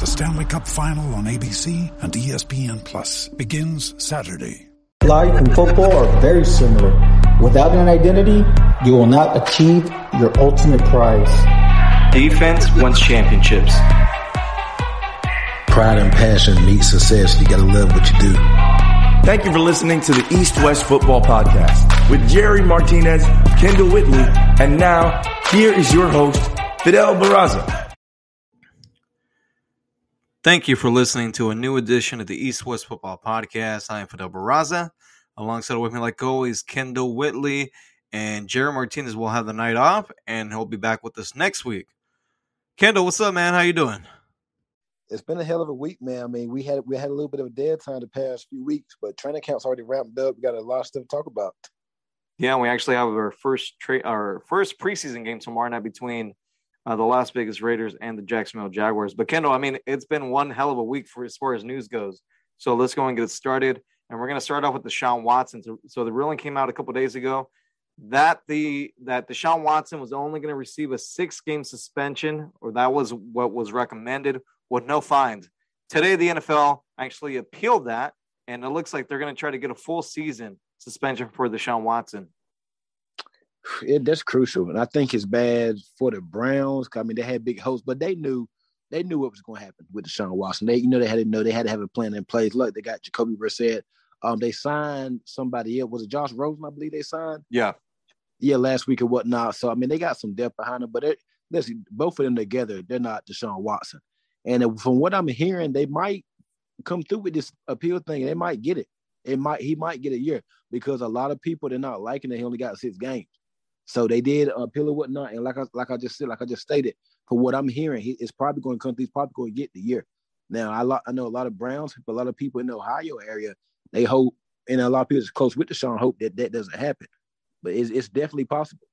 The Stanley Cup Final on ABC and ESPN Plus begins Saturday. Life and football are very similar. Without an identity, you will not achieve your ultimate prize. Defense wins championships. Pride and passion meet success. You gotta love what you do. Thank you for listening to the East West Football Podcast with Jerry Martinez, Kendall Whitley, and now here is your host, Fidel Barraza. Thank you for listening to a new edition of the East West Football Podcast. I am Fidel Barraza. Alongside with me, like always, Kendall Whitley and Jerry Martinez will have the night off, and he'll be back with us next week. Kendall, what's up, man? How you doing? It's been a hell of a week, man. I mean, we had we had a little bit of a dead time the past few weeks, but training camp's already ramped up. We got a lot of stuff to talk about. Yeah, we actually have our first tra- our first preseason game tomorrow night between uh, the Las Vegas Raiders and the Jacksonville Jaguars. But Kendall, I mean, it's been one hell of a week for as far as news goes. So let's go and get started. And we're going to start off with the Deshaun Watson. So, the ruling came out a couple days ago that the that Deshaun Watson was only going to receive a six game suspension, or that was what was recommended, with no fines. Today, the NFL actually appealed that, and it looks like they're going to try to get a full season suspension for Deshaun Watson. It, that's crucial, and I think it's bad for the Browns. I mean, they had big hopes, but they knew they knew what was going to happen with Deshaun Watson. They, you know, they had to know they had to have a plan in place. Look, they got Jacoby Brissett. Um, they signed somebody else. Was it Josh Rosen? I believe they signed. Yeah, yeah, last week or whatnot. So I mean, they got some depth behind them, but it, listen, both of them together, they're not Deshaun Watson. And from what I'm hearing, they might come through with this appeal thing. They might get it. It might he might get a year because a lot of people they're not liking that he only got six games. So they did appeal or whatnot. And like I like I just said, like I just stated, for what I'm hearing, he is probably going to come. He's probably going to get the year. Now I lo- I know a lot of Browns, a lot of people in the Ohio area, they hope, and a lot of people that's close with Deshaun hope that that doesn't happen. But it's, it's definitely possible.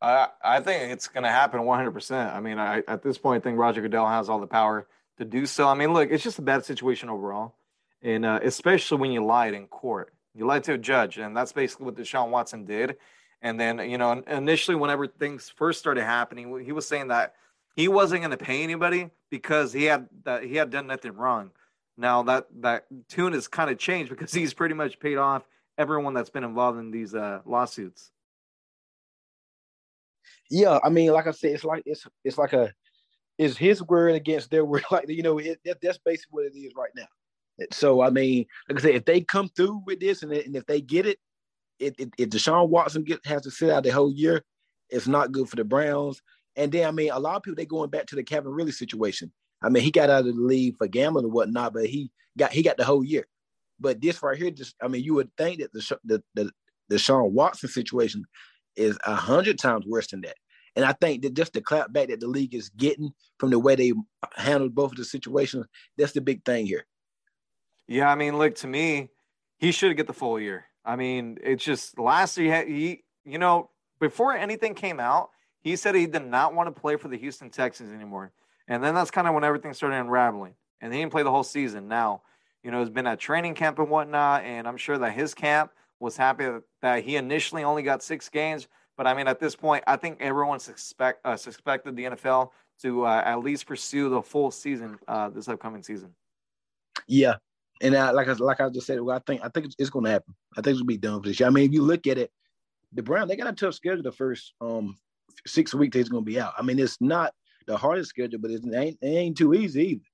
I I think it's going to happen 100. percent I mean, I at this point I think Roger Goodell has all the power to do so. I mean, look, it's just a bad situation overall, and uh, especially when you lied in court, you lied to a judge, and that's basically what Deshaun Watson did. And then you know, initially, whenever things first started happening, he was saying that he wasn't going to pay anybody because he had that he had done nothing wrong. Now that that tune has kind of changed because he's pretty much paid off everyone that's been involved in these uh, lawsuits. Yeah, I mean, like I said, it's like it's it's like a it's his word against their word. Like you know, it, that, that's basically what it is right now. So I mean, like I said, if they come through with this and, and if they get it, it, if Deshaun Watson get has to sit out the whole year, it's not good for the Browns. And then I mean, a lot of people they going back to the Calvin Ridley situation. I mean, he got out of the league for gambling and whatnot, but he got he got the whole year. But this right here, just I mean, you would think that the the the, the Sean Watson situation is a hundred times worse than that. And I think that just the clapback that the league is getting from the way they handled both of the situations, that's the big thing here. Yeah, I mean, look to me, he should get the full year. I mean, it's just last year he, you know, before anything came out, he said he did not want to play for the Houston Texans anymore. And then that's kind of when everything started unraveling. And he didn't play the whole season. Now, you know, he's been at training camp and whatnot, and I'm sure that his camp was happy that he initially only got six games. But I mean, at this point, I think everyone suspect uh, suspected the NFL to uh, at least pursue the full season uh, this upcoming season. Yeah, and uh, like I like I just said, well, I think I think it's, it's going to happen. I think it'll be done for this year. I mean, if you look at it, the Browns they got a tough schedule the first um six weeks they're going to be out. I mean, it's not the hardest schedule, but it ain't it ain't too easy either.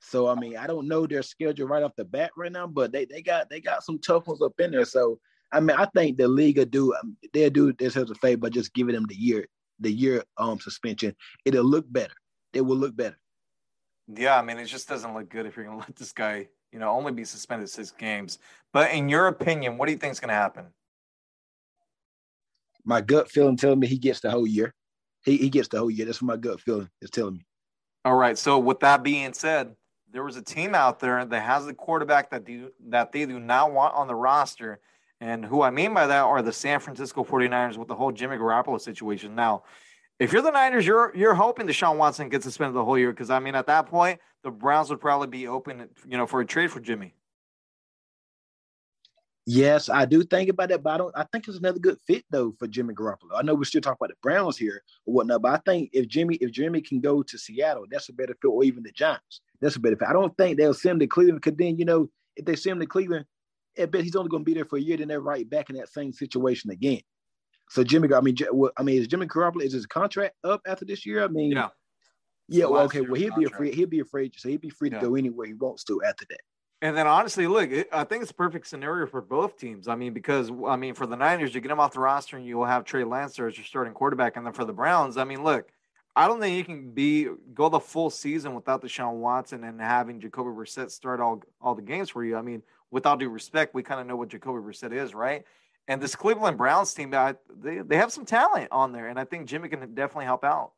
So I mean, I don't know their schedule right off the bat right now, but they they got they got some tough ones up in there. So I mean, I think the league will do um, they'll do this themselves a favor by just giving them the year the year um suspension. It'll look better. It will look better. Yeah, I mean, it just doesn't look good if you're going to let this guy, you know, only be suspended six games. But in your opinion, what do you think is going to happen? My gut feeling telling me he gets the whole year. He he gets the whole year. That's what my gut feeling is telling me. All right. So with that being said, there was a team out there that has the quarterback that do, that they do not want on the roster. And who I mean by that are the San Francisco 49ers with the whole Jimmy Garoppolo situation. Now, if you're the Niners, you're you're hoping Deshaun Watson gets suspended the whole year because I mean at that point the Browns would probably be open, you know, for a trade for Jimmy. Yes, I do think about that, but I don't. I think it's another good fit though for Jimmy Garoppolo. I know we're still talking about the Browns here or whatnot, but I think if Jimmy if Jimmy can go to Seattle, that's a better fit, or even the Giants, that's a better fit. I don't think they'll send him to Cleveland because then you know if they send him to Cleveland, I bet he's only going to be there for a year, then they're right back in that same situation again. So Jimmy, I mean, I mean, is Jimmy Garoppolo is his contract up after this year? I mean, yeah, yeah. Well, okay, well he'll contract. be afraid. He'll be afraid, so he'll be free to yeah. go anywhere he wants to after that. And then honestly, look, I think it's a perfect scenario for both teams. I mean, because I mean, for the Niners, you get him off the roster and you will have Trey Lance as your starting quarterback. And then for the Browns, I mean, look, I don't think you can be go the full season without Deshaun Watson and having Jacoby Brissett start all all the games for you. I mean, with all due respect, we kind of know what Jacoby Brissett is, right? And this Cleveland Browns team, they they have some talent on there, and I think Jimmy can definitely help out.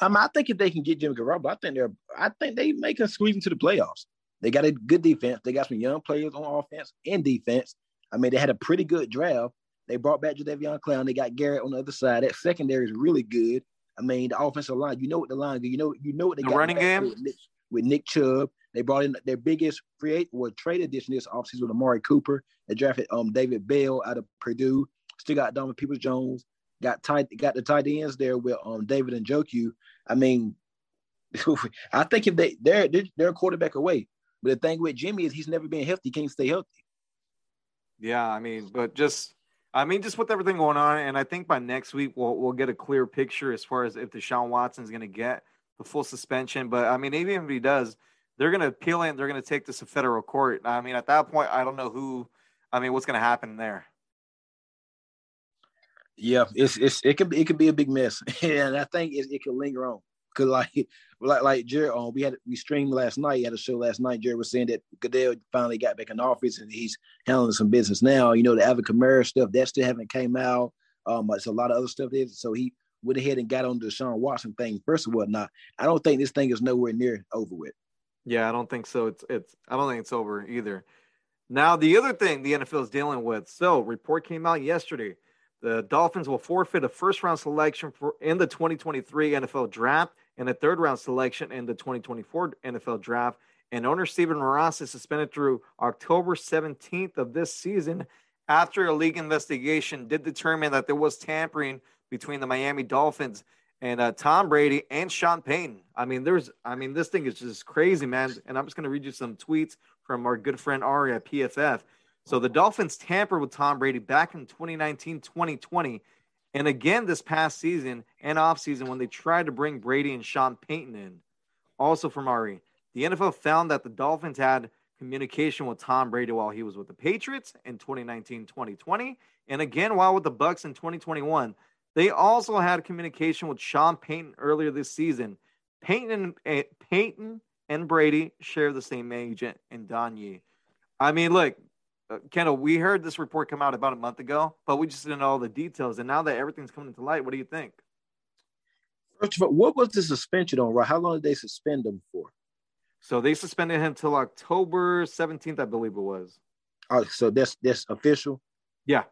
Um, I think if they can get Jimmy Garoppolo, I think they're I think they make a squeeze into the playoffs. They got a good defense. They got some young players on offense and defense. I mean, they had a pretty good draft. They brought back Jadeveon Clowney. They got Garrett on the other side. That secondary is really good. I mean, the offensive line. You know what the line. You know, you know what they the got. Running game with Nick, with Nick, Chubb. They brought in their biggest free agent or trade addition this offseason with Amari Cooper. They drafted um David Bell out of Purdue. Still got Donovan Peoples Jones. Got tight. Got the tight ends there with um David Njoku. I mean, I think if they they're they're a quarterback away. But the thing with Jimmy is he's never been healthy. He can't stay healthy. Yeah, I mean, but just I mean, just with everything going on, and I think by next week we'll we'll get a clear picture as far as if Deshaun Watson is going to get the full suspension. But I mean, even if he does, they're going to appeal it. They're going to take this to federal court. I mean, at that point, I don't know who. I mean, what's going to happen there? Yeah, it's it's it could be it could be a big mess, and I think it, it could linger on. Cause like like like Jared, um, we had we streamed last night. He had a show last night. Jared was saying that Goodell finally got back in office and he's handling some business now. You know the Alvin Kamara stuff that still haven't came out. Um, it's a lot of other stuff there. So he went ahead and got on the Sean Watson thing first of all. Not, I don't think this thing is nowhere near over with. Yeah, I don't think so. It's it's I don't think it's over either. Now the other thing the NFL is dealing with. So report came out yesterday. The Dolphins will forfeit a first round selection for in the 2023 NFL draft and a third round selection in the 2024 NFL draft. And owner Stephen Ross is suspended through October 17th of this season after a league investigation did determine that there was tampering between the Miami Dolphins and uh, Tom Brady and Sean Payton. I mean, there's, I mean, this thing is just crazy, man. And I'm just going to read you some tweets from our good friend Ari at PFF. So the Dolphins tampered with Tom Brady back in 2019 2020 and again this past season and offseason when they tried to bring Brady and Sean Payton in. Also from Ari, the NFL found that the Dolphins had communication with Tom Brady while he was with the Patriots in 2019-2020 and again while with the Bucs in 2021. They also had communication with Sean Payton earlier this season. Payton and, uh, Payton and Brady share the same agent in Don Yee. I mean, look, uh, Kendall, we heard this report come out about a month ago, but we just didn't know all the details. And now that everything's coming to light, what do you think? First of all, what was the suspension on? Right? How long did they suspend him for? So they suspended him till October 17th, I believe it was. Oh, so that's that's official. Yeah,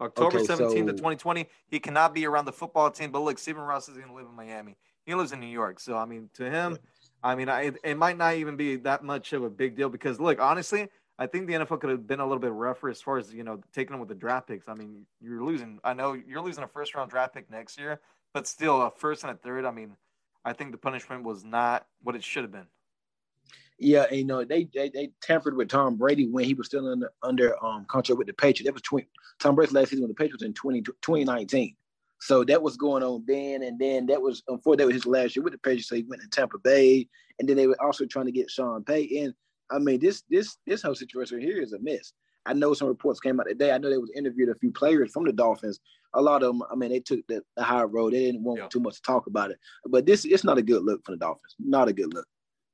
October okay, 17th so... of 2020. He cannot be around the football team. But look, Stephen Ross is going to live in Miami. He lives in New York. So I mean, to him, I mean, I, it might not even be that much of a big deal because look, honestly, I think the NFL could have been a little bit rougher as far as you know taking them with the draft picks. I mean, you're losing. I know you're losing a first round draft pick next year, but still a first and a third. I mean, I think the punishment was not what it should have been. Yeah, and, you know they, they they tampered with Tom Brady when he was still under under um contract with the Patriots. That was 20, Tom Brady's last season with the Patriots in 20, 2019. So that was going on then, and then that was before that was his last year with the Patriots. So he went to Tampa Bay, and then they were also trying to get Sean Payton. I mean, this this this whole situation here is a mess. I know some reports came out today. I know they was interviewed a few players from the Dolphins. A lot of them, I mean, they took the, the high road. They didn't want yeah. too much to talk about it. But this it's not a good look for the Dolphins. Not a good look.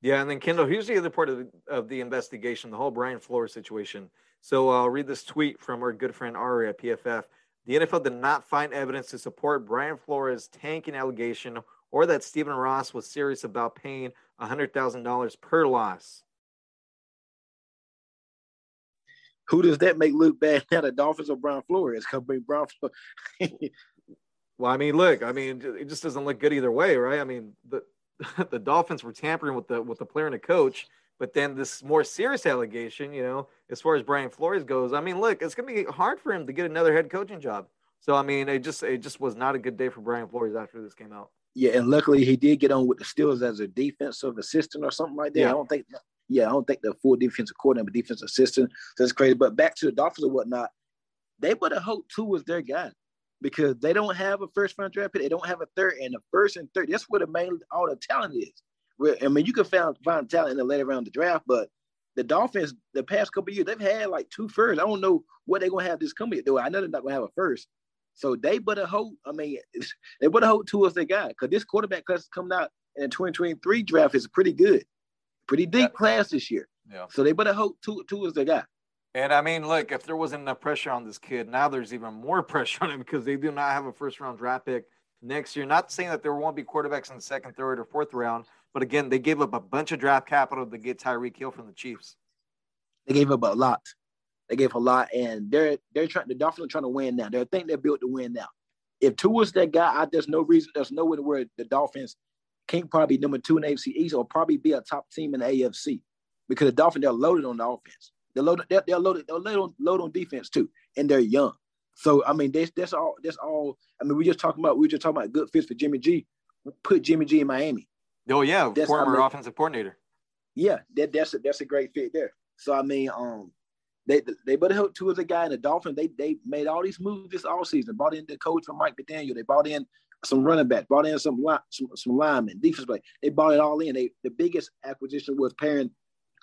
Yeah, and then Kendall, here's the other part of the, of the investigation, the whole Brian Flores situation. So uh, I'll read this tweet from our good friend Ari at PFF. The NFL did not find evidence to support Brian Flores' tanking allegation or that Stephen Ross was serious about paying $100,000 per loss. Who does that make look bad now? The Dolphins or Brian Flores? Because Brian Flores. well, I mean, look, I mean, it just doesn't look good either way, right? I mean, the the Dolphins were tampering with the with the player and the coach, but then this more serious allegation, you know, as far as Brian Flores goes, I mean, look, it's gonna be hard for him to get another head coaching job. So I mean, it just it just was not a good day for Brian Flores after this came out. Yeah, and luckily he did get on with the Steelers as a defensive assistant or something like that. Yeah. I don't think yeah, I don't think the full defensive coordinator, but defensive assistant. So that's crazy. But back to the Dolphins or whatnot, they would have hoped Tua was their guy because they don't have a first round draft pick. They don't have a third, and the first and third. That's where the main all the talent is. I mean, you can find find talent in the later round of the draft, but the Dolphins, the past couple years, they've had like two firsts. I don't know what they're gonna have this coming year. Though I know they're not gonna have a first. So they better hope. I mean, they better hope Tua is their guy because this quarterback class coming out in the 2023 draft is pretty good pretty deep yeah. class this year. Yeah. So they better hope Tua is the guy. And I mean, look, if there wasn't enough pressure on this kid, now there's even more pressure on him because they do not have a first round draft pick next year. Not saying that there won't be quarterbacks in the second, third, or fourth round, but again, they gave up a bunch of draft capital to get Tyreek Hill from the Chiefs. They gave up a lot. They gave a lot, and they're they're trying. The Dolphins are trying to win now. They think they're built to win now. If Tua's that guy, I, there's no reason. There's no way where the Dolphins can't probably number two in the AFC East or probably be a top team in the AFC because the Dolphins they're loaded on the offense. They're loaded. They're, they're loaded. They're loaded on, loaded on defense too, and they're young. So I mean, that's that's all. That's all. I mean, we just talking about we just talking about good fits for Jimmy G. Put Jimmy G in Miami. Oh yeah, that's, former I mean, offensive coordinator. Yeah, that that's a that's a great fit there. So I mean, um, they they better help Tua as a guy in the Dolphins. They they made all these moves this all season. Brought in the coach from Mike McDaniel. They brought in some running back, brought in some some, some linemen, defense play. They brought it all in. They the biggest acquisition was pairing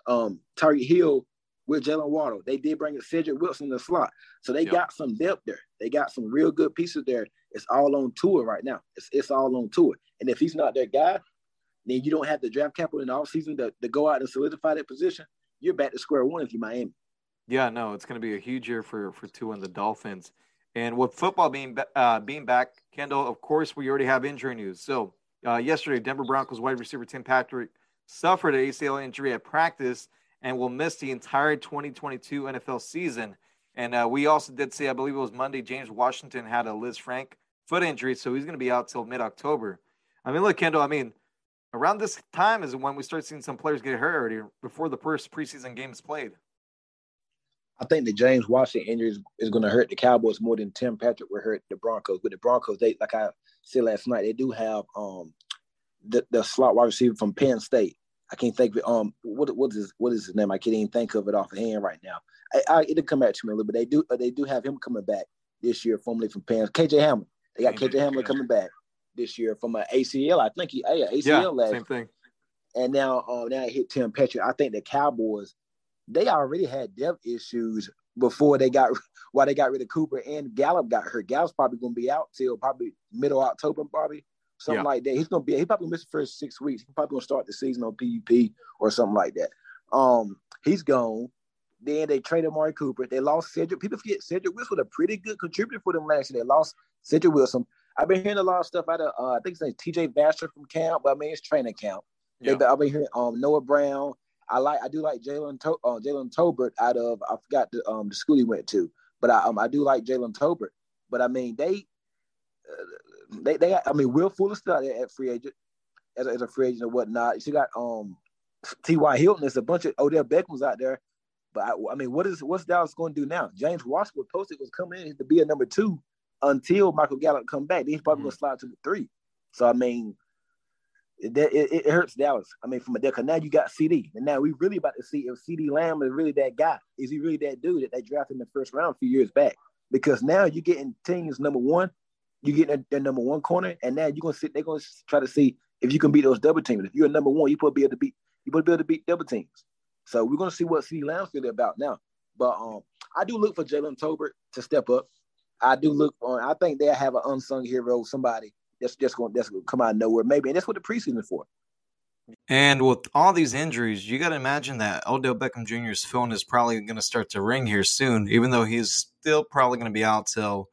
um Tyreek Hill with Jalen Waddle. They did bring in Cedric Wilson in the slot. So they yep. got some depth there. They got some real good pieces there. It's all on Tua right now. It's, it's all on Tua. And if he's not their guy, then you don't have the draft capital in the offseason to, to go out and solidify that position. You're back to square one if you're Miami. Yeah, no, it's going to be a huge year for for Tua and the Dolphins. And with football being uh, being back, Kendall, of course, we already have injury news. So uh, yesterday, Denver Broncos wide receiver Tim Patrick suffered an ACL injury at practice and will miss the entire 2022 NFL season. And uh, we also did see, I believe it was Monday, James Washington had a Lisfranc foot injury, so he's going to be out till mid October. I mean, look, Kendall, I mean, around this time is when we start seeing some players get hurt already before the first preseason games played. I think the James Washington injury is, is going to hurt the Cowboys more than Tim Patrick will hurt the Broncos. But the Broncos, they like I said last night, they do have um the, the slot wide receiver from Penn State. I can't think of it. Um, what what is what is his name? I can't even think of it off the hand right now. I, I it'll come back to me a little bit. They do uh, they do have him coming back this year, formerly from Penn. KJ Hamler. They got KJ Hamler coming back this year from an ACL. I think he yeah ACL yeah, last. Same thing. And now uh, now it hit Tim Patrick. I think the Cowboys they already had depth issues before they got why they got rid of Cooper and Gallup got hurt. Gallup's probably gonna be out till probably middle October, probably something yeah. like that. He's gonna be he probably miss the first six weeks. He's probably gonna start the season on PUP or something like that. Um, he's gone. Then they traded Amari Cooper. They lost Cedric. People forget Cedric Wilson was a pretty good contributor for them last year. They lost Cedric Wilson. I've been hearing a lot of stuff out of uh, I think it's like TJ Vasher from camp, but I mean it's training camp. Yeah. I've been hearing um, Noah Brown. I like I do like Jalen to- uh, Jalen Tolbert out of I forgot the um the school he went to, but I um I do like Jalen Tolbert. But I mean they uh, they they got, I mean Will Fuller still out there at free agent as a, as a free agent and whatnot. You still got um T.Y. Hilton. There's a bunch of Odell Beckham's out there. But I, I mean, what is what's Dallas going to do now? James Washington posted was coming in to be a number two until Michael Gallup come back. Then he's probably mm-hmm. going to slide to the three. So I mean, it, it, it, hurts Dallas. I mean, from a deck. Now you got CD, and now we really about to see if CeeDee Lamb is really that guy. Is he really that dude that they drafted in the first round a few years back? Because now you're getting teams number one, you getting their, their number one corner, and now you're gonna sit. They're gonna try to see if you can beat those double teams. If you're a number one, you put be able to beat. You put be able to beat double teams. So we're gonna see what CeeDee Lamb's really about now. But um, I do look for Jalen Tolbert to step up. I do look on. I think they have an unsung hero, somebody that's just going that's going to come out of nowhere, maybe, and that's what the preseason for. And with all these injuries, you got to imagine that Odell Beckham Jr.'s phone is probably going to start to ring here soon, even though he's still probably going to be out till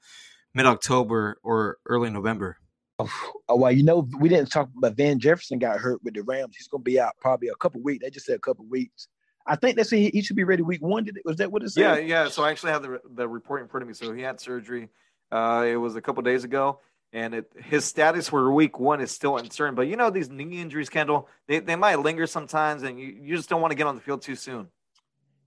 mid October or early November. Oh, well, you know, we didn't talk about Van Jefferson got hurt with the Rams. He's going to be out probably a couple weeks. They just said a couple weeks. I think they say he should be ready week one. Did it, was that what it said? Yeah, yeah. So I actually have the the report in front of me. So he had surgery. Uh, it was a couple days ago, and it, his status for week one is still uncertain. But you know these knee injuries, Kendall, they, they might linger sometimes, and you, you just don't want to get on the field too soon.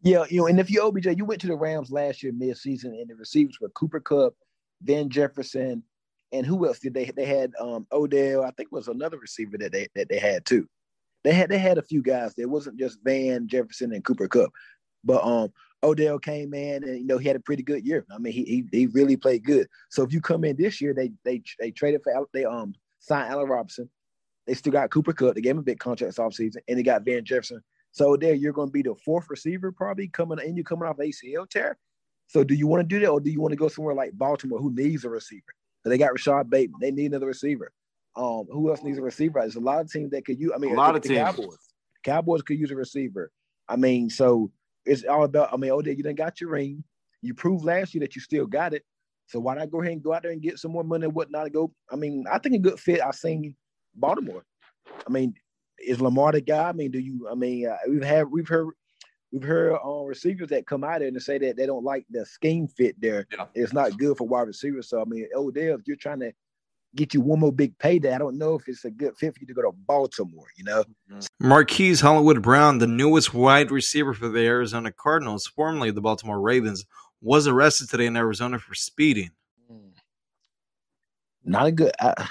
Yeah, you know, and if you OBJ, you went to the Rams last year midseason, and the receivers were Cooper Kupp, Van Jefferson, and who else did they? They had um, Odell. I think was another receiver that they that they had too. They had they had a few guys. It wasn't just Van Jefferson and Cooper Kupp, but um, Odell came in and you know he had a pretty good year. I mean, he he, he really played good. So if you come in this year, they they they traded for they um signed Allen Robinson. They still got Cooper Kupp. They gave him a big contract this offseason, and they got Van Jefferson. So there, you're going to be the fourth receiver probably coming in. You coming off ACL tear. So do you want to do that, or do you want to go somewhere like Baltimore, who needs a receiver? They got Rashod Bateman. They need another receiver. Um, who else needs a receiver? There's a lot of teams that could use. I mean, a lot of teams. Cowboys. Cowboys could use a receiver. I mean, so it's all about. I mean, Odell, you done got your ring. You proved last year that you still got it. So why not go ahead and go out there and get some more money and whatnot? And go. I mean, I think a good fit. I've seen Baltimore. I mean, is Lamar the guy? I mean, do you? I mean, uh, we've had we've heard we've heard uh, receivers that come out there and say that they don't like the scheme fit there. Yeah. It's not good for wide receivers. So I mean, Odell, if you're trying to get you one more big payday, I don't know if it's a good fit for you to go to Baltimore. You know, Marquise Hollywood Brown, the newest wide receiver for the Arizona Cardinals, formerly the Baltimore Ravens, was arrested today in Arizona for speeding. not a good, uh,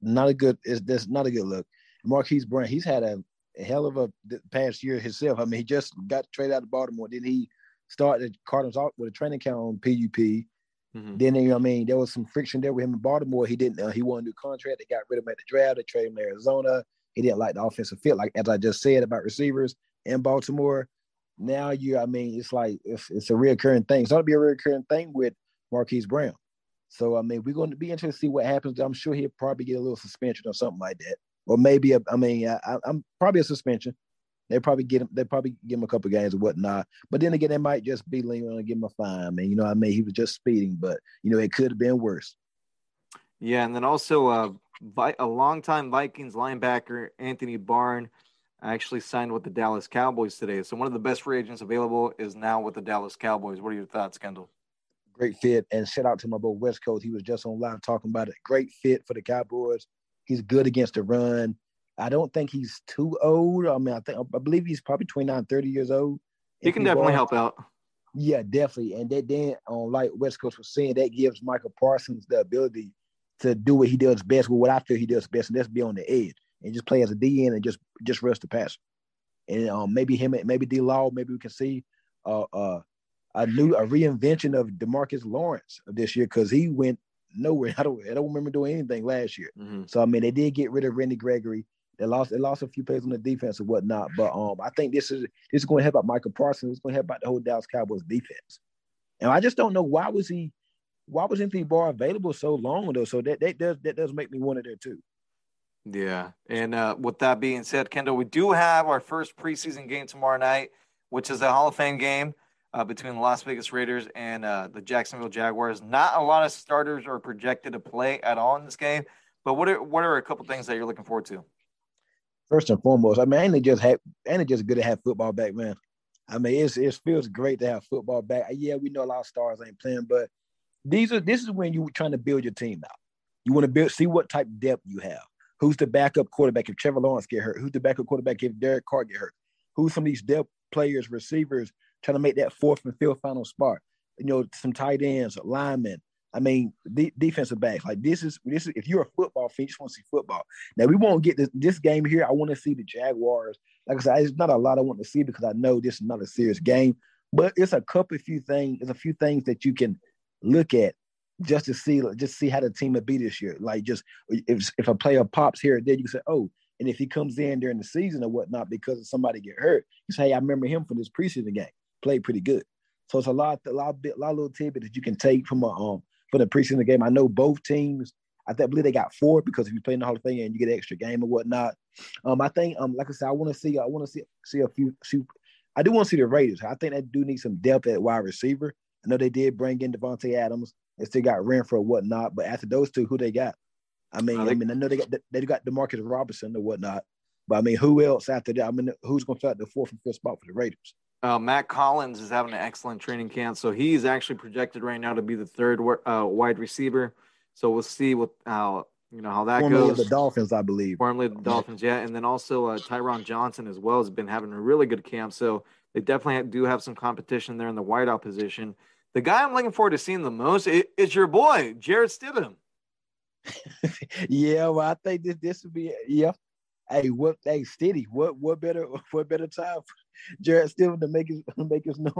not a good. Is this not a good look? Marquise Brown, he's had a hell of a past year himself. I mean, he just got traded out of Baltimore. Then he started the Cardinals out with a training camp on PUP. Mhm. Then you know, I mean, there was some friction there with him in Baltimore. He didn't. Uh, he wanted a new contract. They got rid of him at the draft. They traded him to Arizona. He didn't like the offensive fit, like as I just said about receivers in Baltimore. Now you, I mean, it's like it's, it's a reoccurring thing. It's going to be a reoccurring thing with Marquise Brown. So I mean, we're going to be interested to see what happens. I'm sure he'll probably get a little suspension or something like that, or maybe a, I mean, I, I'm probably a suspension. They probably get him. They probably give him a couple games or whatnot. But then again, they might just be leaning on and give him a fine. Man, you know, I mean, he was just speeding, but you know, it could have been worse. Yeah, and then also uh, Vi- a longtime Vikings linebacker Anthony Barr actually signed with the Dallas Cowboys today. So one of the best free agents available is now with the Dallas Cowboys. What are your thoughts, Kendall? Great fit, and shout out to my boy West Coast. He was just on live talking about it. Great fit for the Cowboys. He's good against the run. I don't think he's too old. I mean, I think I believe he's probably 29, 30 years old. He can definitely help out. Yeah, definitely. And that then on like West Coast was saying, that gives Micah Parsons the ability to do what he does best with what I feel he does best, and that's be on the edge and just play as a DN and just just rush the pass. And um, maybe him, maybe D Law, maybe we can see uh, uh, a new a reinvention of Demarcus Lawrence this year because he went nowhere. I don't I don't remember doing anything last year. Mhm. So I mean, they did get rid of Randy Gregory. They lost they lost a few players on the defense and whatnot. But um, I think this is this is going to help out Micah Parsons. It's going to help out the whole Dallas Cowboys defense. And I just don't know why was he why was Anthony Barr available so long though? So that that does that does make me wonder there too. Yeah. And uh, with that being said, Kendall, we do have our first preseason game tomorrow night, which is a Hall of Fame game uh, between the Las Vegas Raiders and uh, the Jacksonville Jaguars. Not a lot of starters are projected to play at all in this game, but what are what are a couple things that you're looking forward to? First and foremost, I mean, ain't it just have ain't it just good to have football back, man? I mean, it's it feels great to have football back. Yeah, we know a lot of stars ain't playing, but these are this is when you're trying to build your team out. You want to build, see what type depth you have. Who's the backup quarterback if Trevor Lawrence get hurt? Who's the backup quarterback if Derek Carr get hurt? Who's some of these depth players, receivers trying to make that fourth and fifth final spot? You know, some tight ends, linemen. I mean, de- defensive backs. Like this is this is if you're a football fan, you just want to see football. Now we won't get this this game here. I want to see the Jaguars. Like I said, it's not a lot I want to see because I know this is not a serious game. But it's a couple of few things. There's a few things that you can look at just to see just see how the team would be this year. Like just if if a player pops here or there, you can say, oh, and if he comes in during the season or whatnot because of somebody get hurt, you say, hey, I remember him from this preseason game. Played pretty good. So it's a lot, a lot, bit, a lot of little tidbit that you can take from a um from the preseason game. I know both teams. I, think, believe they got four because if you play in the Hall of Fame and you get an extra game or whatnot. Um, I think um, like I said, I want to see, I want to see see a few. See, I do want to see the Raiders. I think they do need some depth at wide receiver. I know they did bring in Davante Adams. They still got Renfrow or whatnot, but after those two, who they got? I mean, I, I mean, I know they got they got Demarcus Robinson or whatnot, but I mean, who else after that? I mean, who's going to start the fourth and fifth spot for the Raiders? Uh, Mack Hollins is having an excellent training camp, so he's actually projected right now to be the third uh, wide receiver. So we'll see what how you know how that Formerly goes. The Dolphins, I believe. Formerly the Dolphins, yeah, and then also uh, Tyron Johnson as well has been having a really good camp. So they definitely do have some competition there in the wideout position. The guy I'm looking forward to seeing the most is your boy Jarrett Stidham. yeah, well, I think this this would be yeah. Hey, what hey steady? What what better what better time for Jarrett Stidham to make his make his no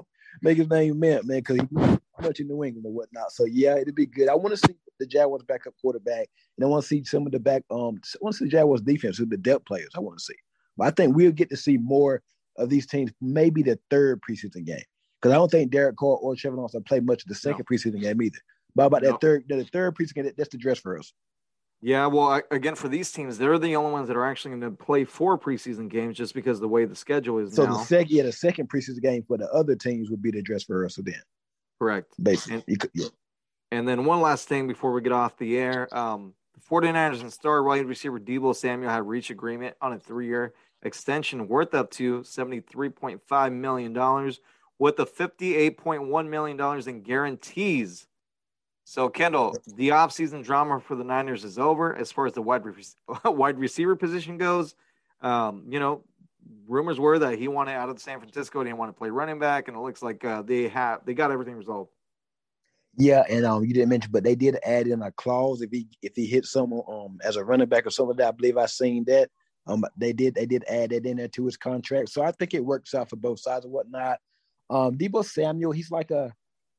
make his name meant, man, because he much in New England or whatnot. So yeah, it'd be good. I want to see the Jaguars backup quarterback, and I want to see some of the back um I want to see the Jaguars defense with the depth players. I want to see. But I think we'll get to see more of these teams, maybe the third preseason game. Because I don't think Derek Carr or Trevor Lawrence play much of the second no. preseason game either. But about no. that third, the third preseason, that's the dress for us. Yeah, well, again, for these teams, they're the only ones that are actually going to play four preseason games just because the way the schedule is so now. the second, yeah, the second preseason game for the other teams would be the dress for us. then, correct, basically. And, could, yeah. and then one last thing before we get off the air, um, the 49ers and star wide receiver Deebo Samuel had reached agreement on a three-year extension worth up to $73.5 million with the $58.1 million in guarantees so, Kendall, the offseason drama for the Niners is over as far as the wide, re- wide receiver position goes. Um, you know, rumors were that he wanted out of San Francisco, he didn't want to play running back, and it looks like uh, they have they got everything resolved. Yeah, and um, you didn't mention, but they did add in a clause if he if he hits someone um as a running back or something. I believe I seen that. Um, they did they did add that in there to his contract, so I think it works out for both sides and whatnot. Um, Deebo Samuel, he's like a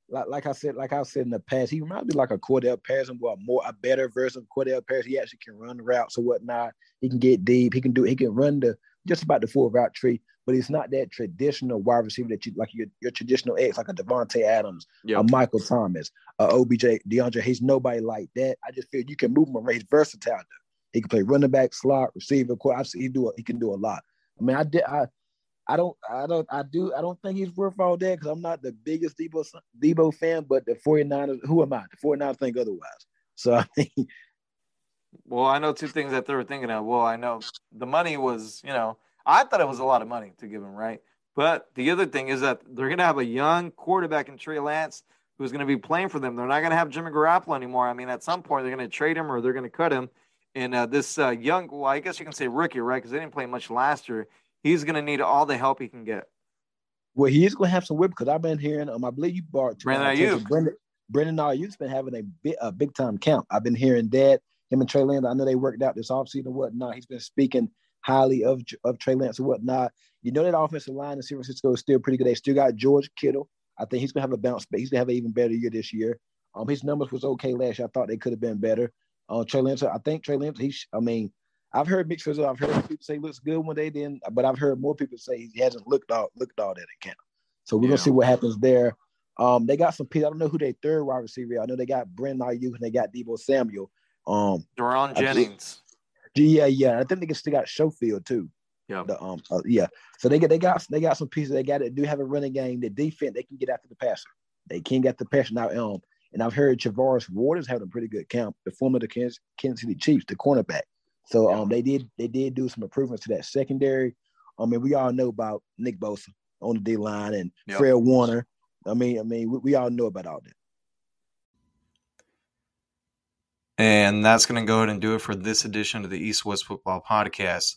like, like I said, like I said in the past, he reminds me like a Cordarrelle Patterson, but a more a better version of Cordarrelle Patterson. He actually can run routes or whatnot. He can get deep. He can do. He can run the just about the full route tree. But he's not that traditional wide receiver that you like your, your traditional X, like a Davante Adams, yep. a Michael Thomas, a OBJ, DeAndre. He's nobody like that. I just feel you can move him around. He's versatile. He can play running back, slot, receiver. I've seen he do. He can do a lot. I mean, I did. I I don't, I don't, I do, I don't think he's worth all that because I'm not the biggest Deebo Deebo fan, but the 49ers, who am I? The 49ers think otherwise. So I think. Well, I know two things that they were thinking of. Well, I know the money was, you know, I thought it was a lot of money to give him, right? But the other thing is that they're going to have a young quarterback in Trey Lance who's going to be playing for them. They're not going to have Jimmy Garoppolo anymore. I mean, at some point, they're going to trade him or they're going to cut him. And uh, this uh, young, well, I guess you can say rookie, right? Because they didn't play much last year he's going to need all the help he can get. Well, he's going to have some whip because I've been hearing. Um, I believe you brought Brandon Aiyuk. Brendan, Brandon Aiyuk's been having a big, a big time camp. I've been hearing that him and Trey Lance. I know they worked out this offseason and whatnot. He's been speaking highly of of Trey Lance and whatnot. You know that offensive line in San Francisco is still pretty good. They still got George Kittle. I think he's gonna have a bounce, but he's gonna have an even better year this year. Um, his numbers was okay last year. I thought they could have been better. Uh, Trey Lance, I think Trey Lance. He, I mean, I've heard mixed results. I've heard people say he looks good when they didn't, but I've heard more people say he hasn't looked all looked all that in camp. So we're yeah. gonna see what happens there. Um, they got some people. I don't know who their third wide receiver. I know they got Brent Aiyuk and they got Deebo Samuel. Um, Jauan Jennings. Yeah, yeah. I think they still got Schofield too. Yeah. The, um, uh, yeah. So they get they got they got some pieces. They got it. Do have a running game. The defense they can get after the passer. They can get the passer now. Um, and I've heard Charvarius Ward is having a pretty good camp. The former the Kansas, Kansas City Chiefs, the cornerback. So um, they did they did do some improvements to that secondary. I mean, we all know about Nick Bosa on the D line and yep. Fred Warner. I mean, I mean, we, we all know about all that. And that's going to go ahead and do it for this edition of the East West Football Podcast.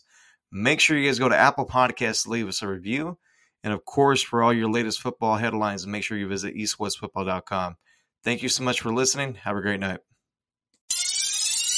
Make sure you guys go to Apple Podcasts, leave us a review. And of course, for all your latest football headlines, make sure you visit eastwestfootball.com. Thank you so much for listening. Have a great night.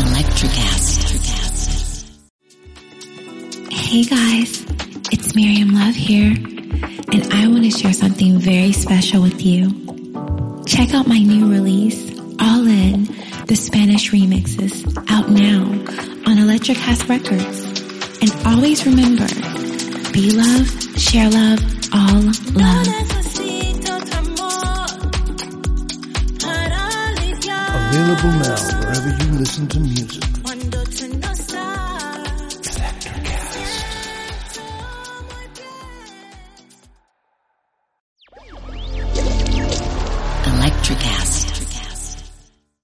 Electrocast. Hey guys, it's Miriam Love here, and I want to share something very special with you. Check out my new release, All In the Spanish remixes, out now on Electric House Records. And always remember, be love, share love, all love. Available now wherever you listen to music.